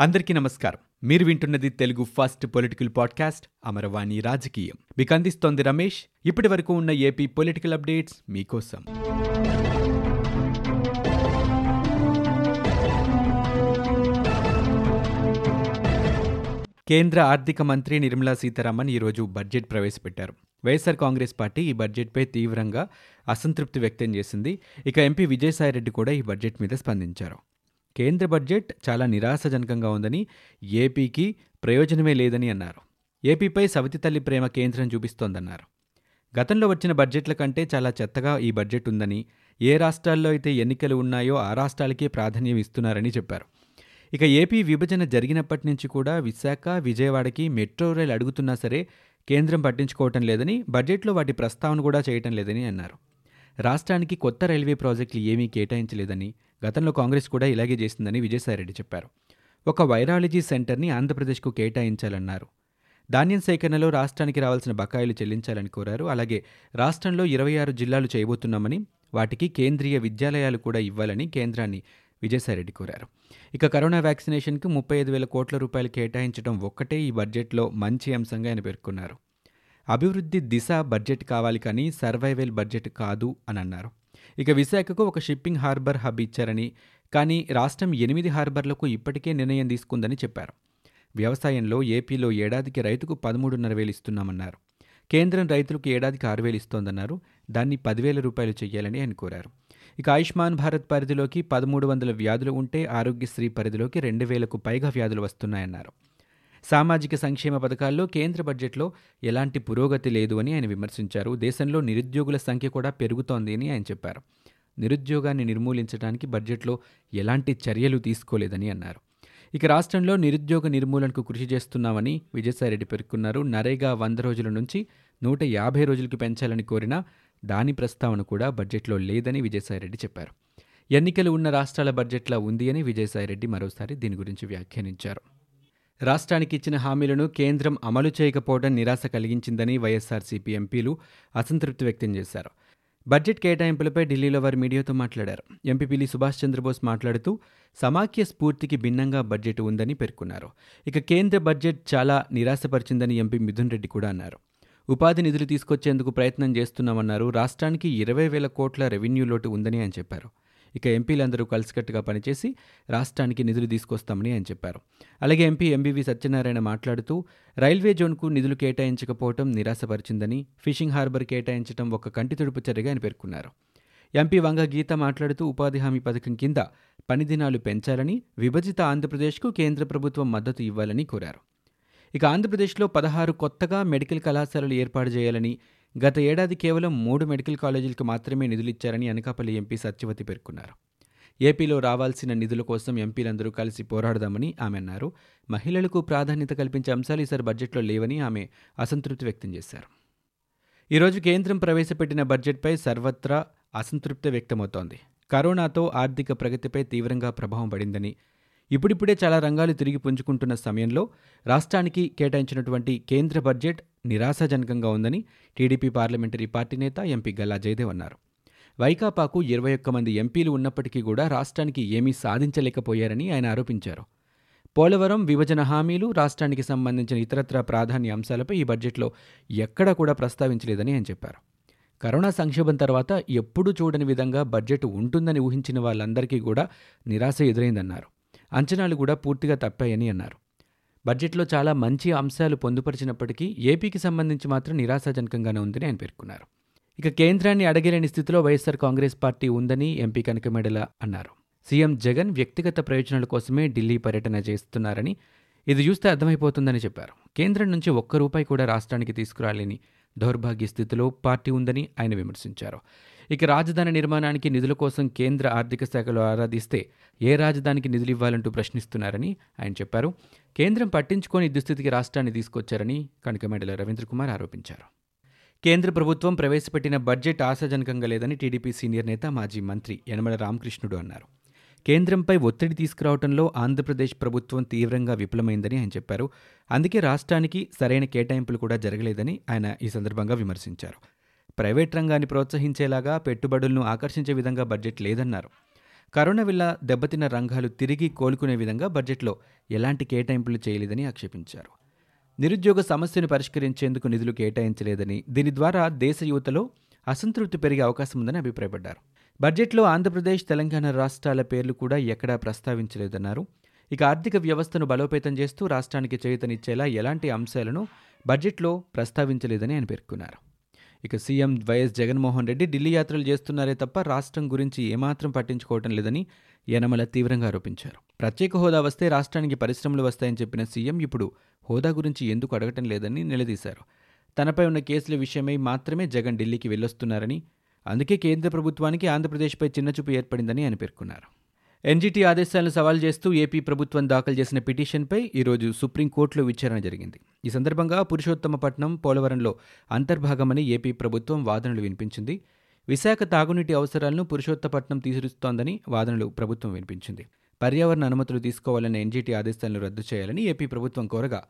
అందరికీ నమస్కారం. మీరు వింటున్నది Telugu first political podcast Amaravani రాజకీయం. మీకు అందిస్తోంది రమేష్. ఇప్పటి వరకు ఉన్న ఏపీ పొలిటికల్ అప్డేట్స్ మీకోసం. కేంద్ర ఆర్థిక మంత్రి నిర్మలా సీతారామన్ ఈరోజు బడ్జెట్ ప్రవేశపెట్టారు. వైఎస్ఆర్ కాంగ్రెస్ పార్టీ ఈ బడ్జెట్పై తీవ్రంగా అసంతృప్తి వ్యక్తం చేసింది. ఇక ఎంపీ విజయసాయిరెడ్డి కూడా ఈ బడ్జెట్ మీద స్పందించారు. కేంద్ర బడ్జెట్ చాలా నిరాశజనకంగా ఉందని ఏపీకి ప్రయోజనమే లేదని అన్నారు. ఏపీపై సవతి తల్లి ప్రేమ కేంద్రం చూపిస్తోందన్నారు. గతంలో వచ్చిన బడ్జెట్ల కంటే చాలా చెత్తగా ఈ బడ్జెట్ ఉందని ఏ రాష్ట్రాల్లో అయితే ఎన్నికలు ఉన్నాయో ఆ రాష్ట్రాలకే ప్రాధాన్యం ఇస్తున్నారని చెప్పారు. ఇక ఏపీ విభజన జరిగినప్పటి నుంచి కూడా విశాఖ విజయవాడకి మెట్రో రైలు అడుగుతున్నా సరే కేంద్రం పట్టించుకోవటం లేదని బడ్జెట్లో వాటి ప్రస్తావన కూడా చేయటం లేదని అన్నారు. రాష్ట్రానికి కొత్త రైల్వే ప్రాజెక్టులు ఏమీ కేటాయించలేదని గతంలో కాంగ్రెస్ కూడా ఇలాగే చేసిందని విజయసాయిరెడ్డి చెప్పారు. ఒక వైరాలజీ సెంటర్ని ఆంధ్రప్రదేశ్కు కేటాయించాలన్నారు. ధాన్యం సేకరణలో రాష్ట్రానికి రావాల్సిన బకాయిలు చెల్లించాలని కోరారు. అలాగే రాష్ట్రంలో ఇరవై ఆరు జిల్లాలు చేయబోతున్నామని వాటికి కేంద్రీయ విద్యాలయాలు కూడా ఇవ్వాలని కేంద్రాన్ని విజయసాయిరెడ్డి కోరారు. ఇక కరోనా వ్యాక్సినేషన్కు ముప్పై ఐదు వేల కోట్ల రూపాయలు కేటాయించడం ఒక్కటే ఈ బడ్జెట్లో మంచి అంశంగా ఆయన పేర్కొన్నారు. అభివృద్ధి దిశ బడ్జెట్ కావాలి కానీ సర్వైవల్ బడ్జెట్ కాదు అని అన్నారు. ఇక విశాఖకు ఒక షిప్పింగ్ హార్బర్ హబ్ ఇచ్చారని కానీ రాష్ట్రం ఎనిమిది హార్బర్లకు ఇప్పటికే నిర్ణయం తీసుకుందని చెప్పారు. వ్యవసాయంలో ఏపీలో ఏడాదికి రైతుకు పదమూడున్నర వేలు ఇస్తున్నామన్నారు. కేంద్రం రైతులకు ఏడాదికి ఆరు వేలు ఇస్తోందన్నారు. దాన్ని పదివేల రూపాయలు చేయాలని ఆయన కోరారు. ఇక ఆయుష్మాన్ భారత్ పరిధిలోకి పదమూడు వందల వ్యాధులు ఉంటే ఆరోగ్యశ్రీ పరిధిలోకి రెండు వేలకు పైగా వ్యాధులు వస్తున్నాయన్నారు. సామాజిక సంక్షేమ పథకాల్లో కేంద్ర బడ్జెట్లో ఎలాంటి పురోగతి లేదు అని ఆయన విమర్శించారు. దేశంలో నిరుద్యోగుల సంఖ్య కూడా పెరుగుతోంది అని ఆయన చెప్పారు. నిరుద్యోగాన్ని నిర్మూలించడానికి బడ్జెట్లో ఎలాంటి చర్యలు తీసుకోలేదని అన్నారు. ఇక రాష్ట్రంలో నిరుద్యోగ నిర్మూలనకు కృషి చేస్తున్నామని విజయసాయిరెడ్డి పేర్కొన్నారు. నరేగా వంద రోజుల నుంచి నూట యాభై రోజులకు పెంచాలని కోరినా దాని ప్రస్తావన కూడా బడ్జెట్లో లేదని విజయసాయిరెడ్డి చెప్పారు. ఎన్నికలు ఉన్న రాష్ట్రాల బడ్జెట్లా ఉంది అని విజయసాయిరెడ్డి మరోసారి దీని గురించి వ్యాఖ్యానించారు. రాష్ట్రానికి ఇచ్చిన హామీలను కేంద్రం అమలు చేయకపోవడం నిరాశ కలిగించిందని వైఎస్ఆర్సీపీ ఎంపీలు అసంతృప్తి వ్యక్తం చేశారు. బడ్జెట్ కేటాయింపులపై ఢిల్లీలో వారు మీడియాతో మాట్లాడారు. ఎంపీపీలి సుభాష్ చంద్రబోస్ మాట్లాడుతూ సమాఖ్య స్ఫూర్తికి భిన్నంగా బడ్జెట్ ఉందని పేర్కొన్నారు. ఇక కేంద్ర బడ్జెట్ చాలా నిరాశపరిచిందని ఎంపీ మిథున్ రెడ్డి కూడా అన్నారు. ఉపాధి నిధులు తీసుకొచ్చేందుకు ప్రయత్నం చేస్తున్నామన్నారు. రాష్ట్రానికి ఇరవై వేల కోట్ల రెవెన్యూ లోటు ఉందని ఆయన చెప్పారు. ఇక ఎంపీలందరూ కలిసికట్టుగా పనిచేసి రాష్ట్రానికి నిధులు తీసుకొస్తామని ఆయన చెప్పారు. అలాగే ఎంపీ ఎంబీవీ సత్యనారాయణ మాట్లాడుతూ రైల్వే జోన్కు నిధులు కేటాయించకపోవడం నిరాశపరిచిందని ఫిషింగ్ హార్బర్ కేటాయించడం ఒక కంటి తుడుపు చర్యగా ఆయన పేర్కొన్నారు. ఎంపీ వంగ గీత మాట్లాడుతూ ఉపాధి హామీ పథకం కింద పని దినాలు పెంచాలని విభజిత ఆంధ్రప్రదేశ్కు కేంద్ర ప్రభుత్వం మద్దతు ఇవ్వాలని కోరారు. ఇక ఆంధ్రప్రదేశ్లో పదహారు కొత్తగా మెడికల్ కళాశాలలు ఏర్పాటు చేయాలని గత ఏడాది కేవలం మూడు మెడికల్ కాలేజీలకు మాత్రమే నిధులిచ్చారని అనకాపల్లి ఎంపీ సత్యవతి పేర్కొన్నారు. ఏపీలో రావాల్సిన నిధుల కోసం ఎంపీలందరూ కలిసి పోరాడదామని ఆమె అన్నారు. మహిళలకు ప్రాధాన్యత కల్పించే అంశాలు ఈసారి బడ్జెట్లో లేవని ఆమె అసంతృప్తి వ్యక్తం చేశారు. ఈరోజు కేంద్రం ప్రవేశపెట్టిన బడ్జెట్పై సర్వత్రా అసంతృప్తి వ్యక్తమవుతోంది. కరోనాతో ఆర్థిక ప్రగతిపై తీవ్రంగా ప్రభావం పడిందని ఇప్పుడిప్పుడే చాలా రంగాలు తిరిగి పుంజుకుంటున్న సమయంలో రాష్ట్రానికి కేటాయించినటువంటి కేంద్ర బడ్జెట్ నిరాశాజనకంగా ఉందని టీడీపీ పార్లమెంటరీ పార్టీ నేత ఎంపీ గల్లా జయదేవ్ అన్నారు. వైకాపాకు ఇరవై ఒక్క మంది ఎంపీలు ఉన్నప్పటికీ కూడా రాష్ట్రానికి ఏమీ సాధించలేకపోయారని ఆయన ఆరోపించారు. పోలవరం విభజన హామీలు రాష్ట్రానికి సంబంధించిన ఇతరత్ర ప్రాధాన్య అంశాలపై ఈ బడ్జెట్లో ఎక్కడా కూడా ప్రస్తావించలేదని ఆయన చెప్పారు. కరోనా సంక్షోభం తర్వాత ఎప్పుడూ చూడని విధంగా బడ్జెట్ ఉంటుందని ఊహించిన వాళ్ళందరికీ కూడా నిరాశ ఎదురైందన్నారు. అంచనాలు కూడా పూర్తిగా తప్పాయని అన్నారు. బడ్జెట్లో చాలా మంచి అంశాలు పొందుపరిచినప్పటికీ ఏపీకి సంబంధించి మాత్రం నిరాశాజనకంగానే ఉందని ఆయన పేర్కొన్నారు. ఇక కేంద్రాన్ని అడగలేని స్థితిలో వైఎస్సార్ కాంగ్రెస్ పార్టీ ఉందని ఎంపీ కనకమెడల అన్నారు. సీఎం జగన్ వ్యక్తిగత ప్రయోజనాల కోసమే ఢిల్లీ పర్యటన చేస్తున్నారని ఇది చూస్తే అర్థమైపోతుందని చెప్పారు. కేంద్రం నుంచి ఒక్క రూపాయి కూడా రాష్ట్రానికి తీసుకురాలేని దౌర్భాగ్య స్థితిలో పార్టీ ఉందని ఆయన విమర్శించారు. ఇక రాజధాని నిర్మాణానికి నిధుల కోసం కేంద్ర ఆర్థిక శాఖలో ఆరాధిస్తే ఏ రాజధానికి నిధులు ఇవ్వాలంటూ ప్రశ్నిస్తున్నారని ఆయన చెప్పారు. కేంద్రం పట్టించుకొని దుస్థితికి రాష్ట్రాన్ని తీసుకొచ్చారని కనకమేడల రవీంద్ర కుమార్ ఆరోపించారు. కేంద్ర ప్రభుత్వం ప్రవేశపెట్టిన బడ్జెట్ ఆశాజనకంగా లేదని టీడీపీ సీనియర్ నేత మాజీ మంత్రి యనమల రామకృష్ణుడు అన్నారు. కేంద్రంపై ఒత్తిడి తీసుకురావడంలో ఆంధ్రప్రదేశ్ ప్రభుత్వం తీవ్రంగా విఫలమైందని ఆయన చెప్పారు. అందుకే రాష్ట్రానికి సరైన కేటాయింపులు కూడా జరగలేదని ఆయన ఈ సందర్భంగా విమర్శించారు. ప్రైవేట్ రంగాన్ని ప్రోత్సహించేలాగా పెట్టుబడులను ఆకర్షించే విధంగా బడ్జెట్ లేదన్నారు. కరోనా వల్ల దెబ్బతిన్న రంగాలు తిరిగి కోలుకునే విధంగా బడ్జెట్లో ఎలాంటి కేటాయింపులు చేయలేదని ఆక్షేపించారు. నిరుద్యోగ సమస్యను పరిష్కరించేందుకు నిధులు కేటాయించలేదని దీని ద్వారా దేశ యువతలో అసంతృప్తి పెరిగే అవకాశం ఉందని అభిప్రాయపడ్డారు. బడ్జెట్లో ఆంధ్రప్రదేశ్ తెలంగాణ రాష్ట్రాల పేర్లు కూడా ఎక్కడా ప్రస్తావించలేదన్నారు. ఇక ఆర్థిక వ్యవస్థను బలోపేతం చేస్తూ రాష్ట్రానికి చేయూతనిచ్చేలా ఎలాంటి అంశాలను బడ్జెట్లో ప్రస్తావించలేదని ఆయన పేర్కొన్నారు. ఇక సీఎం వైఎస్ జగన్మోహన్ రెడ్డి ఢిల్లీ యాత్రలు చేస్తున్నారే తప్ప రాష్ట్రం గురించి ఏమాత్రం పట్టించుకోవటం లేదని యనమల తీవ్రంగా ఆరోపించారు. ప్రత్యేక హోదా వస్తే రాష్ట్రానికి పరిశ్రమలు వస్తాయని చెప్పిన సీఎం ఇప్పుడు హోదా గురించి ఎందుకు అడగటం లేదని నిలదీశారు. తనపై ఉన్న కేసుల విషయమై మాత్రమే జగన్ ఢిల్లీకి వెళ్ళొస్తున్నారని అందుకే కేంద్ర ప్రభుత్వానికి ఆంధ్రప్రదేశ్పై చిన్నచూపు ఏర్పడిందని ఆయన పేర్కొన్నారు. ఎన్జీటీ ఆదేశాలను సవాల్ చేస్తూ ఏపీ ప్రభుత్వం దాఖలు చేసిన పిటిషన్పై ఈరోజు సుప్రీంకోర్టులో విచారణ జరిగింది. ఈ సందర్భంగా పురుషోత్తమపట్నం పోలవరంలో అంతర్భాగమని ఏపీ ప్రభుత్వం వాదనలు వినిపించింది. విశాఖ తాగునీటి అవసరాలను పురుషోత్తపట్నం తీరుస్తోందని వాదనలు ప్రభుత్వం వినిపించింది. పర్యావరణ అనుమతులు తీసుకోవాలన్న ఎన్జీటీ ఆదేశాలను రద్దు చేయాలని ఏపీ ప్రభుత్వం కోరగా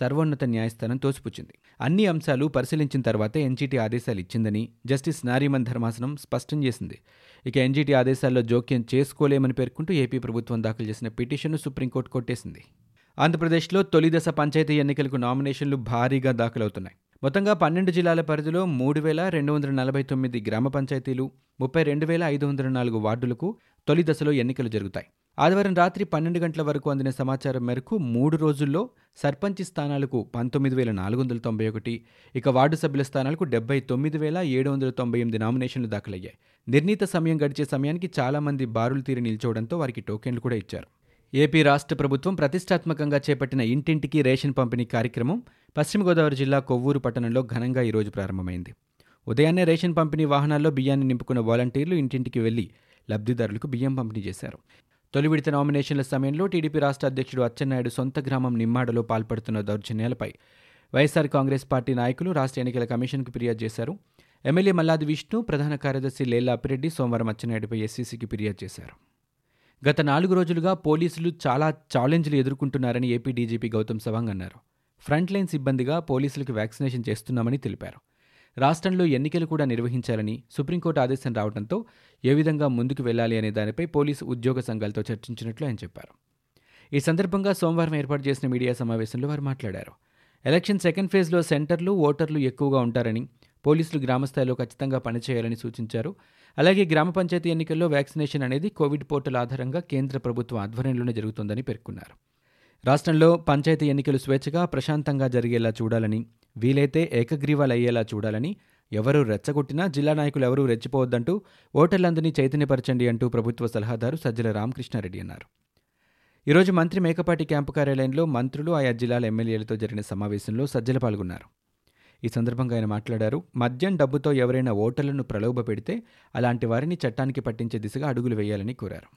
సర్వోన్నత న్యాయస్థానం తోసిపుచ్చింది. అన్ని అంశాలు పరిశీలించిన తర్వాతే ఎన్జీటీ ఆదేశాలు ఇచ్చిందని జస్టిస్ నారీమన్ ధర్మాసనం స్పష్టం చేసింది. ఇక ఎన్జీటీ ఆదేశాల్లో జోక్యం చేసుకోలేమని పేర్కొంటూ ఏపీ ప్రభుత్వం దాఖలు చేసిన పిటిషన్ను సుప్రీంకోర్టు కొట్టేసింది. ఆంధ్రప్రదేశ్లో తొలి దశ పంచాయతీ ఎన్నికలకు నామినేషన్లు భారీగా దాఖలవుతున్నాయి. మొత్తంగా పన్నెండు జిల్లాల పరిధిలో మూడు వేల రెండు వందల నలభై తొమ్మిది గ్రామ పంచాయతీలు ముప్పై రెండు వేల ఐదు వందల నాలుగు వార్డులకు తొలి దశలో ఎన్నికలు జరుగుతాయి. ఆదివారం రాత్రి పన్నెండు గంటల వరకు అందిన సమాచారం మేరకు మూడు రోజుల్లో సర్పంచ్ స్థానాలకు పంతొమ్మిది వేల నాలుగు వందల తొంభై ఒకటి ఇక వార్డు సభ్యుల స్థానాలకు డెబ్బై తొమ్మిది వేల ఏడు వందల తొంభై ఎనిమిది నామినేషన్లు దాఖలయ్యాయి. నిర్ణీత సమయం గడిచే సమయానికి చాలామంది బారులు తీరి నిల్చోవడంతో వారికి టోకెన్లు కూడా ఇచ్చారు. ఏపీ రాష్ట్ర ప్రభుత్వం ప్రతిష్టాత్మకంగా చేపట్టిన ఇంటింటికి రేషన్ పంపిణీ కార్యక్రమం పశ్చిమ గోదావరి జిల్లా కొవ్వూరు పట్టణంలో ఘనంగా ఈరోజు ప్రారంభమైంది. ఉదయాన్నే రేషన్ పంపిణీ వాహనాల్లో బియ్యాన్ని నింపుకున్న వాలంటీర్లు ఇంటింటికి వెళ్ళి లబ్ధిదారులకు బియ్యం పంపిణీ చేశారు. తొలి విడత నామినేషన్ల సమయంలో టీడీపీ రాష్ట్ర అధ్యక్షుడు అచ్చెన్నాయుడు సొంత గ్రామం నిమ్మాడలో పాల్పడుతున్న దౌర్జన్యాలపై వైఎస్ఆర్ కాంగ్రెస్ పార్టీ నాయకులు రాష్ట్ర ఎన్నికల కమిషన్కు ఫిర్యాదు చేశారు. ఎమ్మెల్యే మల్లాది విష్ణు ప్రధాన కార్యదర్శి లేలా అప్పిరెడ్డి సోమవారం అచ్చెన్నాయుడుపై ఎస్సీసీకి ఫిర్యాదు చేశారు. గత నాలుగు రోజులుగా పోలీసులు చాలా ఛాలెంజ్లు ఎదుర్కొంటున్నారని ఏపీ డీజీపీ గౌతమ్ సవాంగ్ అన్నారు. ఫ్రంట్ లైన్ సిబ్బందిగా పోలీసులకు వ్యాక్సినేషన్ చేస్తున్నామని తెలిపారు. రాష్ట్రంలో ఎన్నికలు కూడా నిర్వహించాలని సుప్రీంకోర్టు ఆదేశం రావడంతో ఏ విధంగా ముందుకు వెళ్ళాలి అనే దానిపై పోలీసు ఉద్యోగ సంఘాలతో చర్చించినట్లు ఆయన చెప్పారు. ఈ సందర్భంగా సోమవారం ఏర్పాటు చేసిన మీడియా సమావేశంలో వారు మాట్లాడారు. ఎలక్షన్ సెకండ్ ఫేజ్లో సెంటర్లు ఓటర్లు ఎక్కువగా ఉంటారని పోలీసులు గ్రామస్థాయిలో ఖచ్చితంగా పనిచేయాలని సూచించారు. అలాగే గ్రామ పంచాయతీ ఎన్నికల్లో వ్యాక్సినేషన్ అనేది కోవిడ్ పోర్టల్ ఆధారంగా కేంద్ర ప్రభుత్వం ఆధ్వర్యంలోనే జరుగుతుందని పేర్కొన్నారు. రాష్ట్రంలో పంచాయతీ ఎన్నికలు స్వేచ్ఛగా ప్రశాంతంగా జరిగేలా చూడాలని వీలైతే ఏకగ్రీవాలు అయ్యేలా చూడాలని ఎవరూ రెచ్చగొట్టినా జిల్లా నాయకులు ఎవరూ రెచ్చిపోవద్దంటూ ఓటర్లందరినీ చైతన్యపరచండి అంటూ ప్రభుత్వ సలహాదారు సజ్జల రామకృష్ణారెడ్డి అన్నారు. ఈరోజు మంత్రి మేకపాటి క్యాంపు కార్యాలయంలో మంత్రులు ఆయా జిల్లాల ఎమ్మెల్యేలతో జరిగిన సమావేశంలో సజ్జల పాల్గొన్నారు. ఈ సందర్భంగా ఆయన మాట్లాడారు మద్యం డబ్బుతో ఎవరైనా ఓటర్లను ప్రలోభ పెడితే అలాంటి వారిని చట్టానికి పట్టించే దిశగా అడుగులు వేయాలని కోరారు.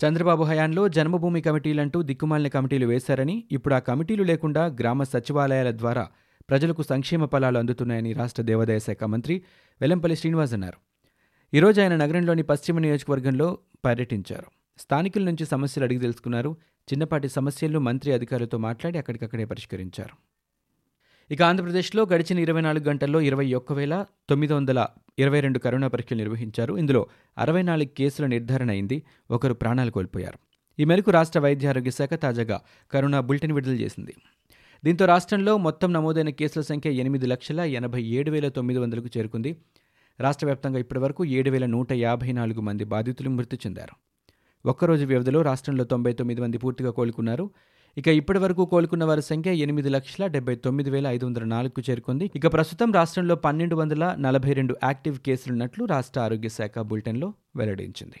చంద్రబాబు హయాంలో జన్మభూమి కమిటీలంటూ దిక్కుమాలిన కమిటీలు వేశారని ఇప్పుడు ఆ కమిటీలు లేకుండా గ్రామ సచివాలయాల ద్వారా ప్రజలకు సంక్షేమ ఫలాలు అందుతున్నాయని రాష్ట్ర దేవాదాయ శాఖ మంత్రి వెల్లంపల్లి శ్రీనివాస్ అన్నారు. ఈరోజు ఆయన నగరంలోని పశ్చిమ నియోజకవర్గంలో పర్యటించారు. స్థానికుల నుంచి సమస్యలు అడిగి తెలుసుకున్నారు. చిన్నపాటి సమస్యలను మంత్రి అధికారులతో మాట్లాడి అక్కడికక్కడే పరిష్కరించారు. ఇక ఆంధ్రప్రదేశ్లో గడిచిన ఇరవై నాలుగు గంటల్లో ఇరవై ఒక్క వేల తొమ్మిది వందల ఇరవై రెండు కరోనా పరీక్షలు నిర్వహించారు. ఇందులో అరవై నాలుగు కేసుల నిర్ధారణ అయింది. ఒకరు ప్రాణాలు కోల్పోయారు. ఈ మేరకు రాష్ట్ర వైద్య ఆరోగ్య శాఖ తాజాగా కరోనా బులెటిన్ విడుదల చేసింది. దీంతో రాష్ట్రంలో మొత్తం నమోదైన కేసుల సంఖ్య ఎనిమిది లక్షల ఎనభై ఏడు వేల తొమ్మిది వందలకు చేరుకుంది. రాష్ట్ర వ్యాప్తంగా ఇప్పటివరకు ఏడు వేల నూట యాభై నాలుగు మంది బాధితులు మృతి చెందారు. ఒక్కరోజు వ్యవధిలో రాష్ట్రంలో తొంభై తొమ్మిది మంది పూర్తిగా కోలుకున్నారు. ఇక ఇప్పటి వరకు కోలుకున్న వారి సంఖ్య ఎనిమిది లక్షల డెబ్బై తొమ్మిది వేల ఐదు వందల నాలుగుకు చేరుకుంది. ఇక ప్రస్తుతం రాష్ట్రంలో పన్నెండు వందల నలభై రెండు యాక్టివ్ కేసులున్నట్లు రాష్ట్ర ఆరోగ్య శాఖ బులెటిన్లో వెల్లడించింది.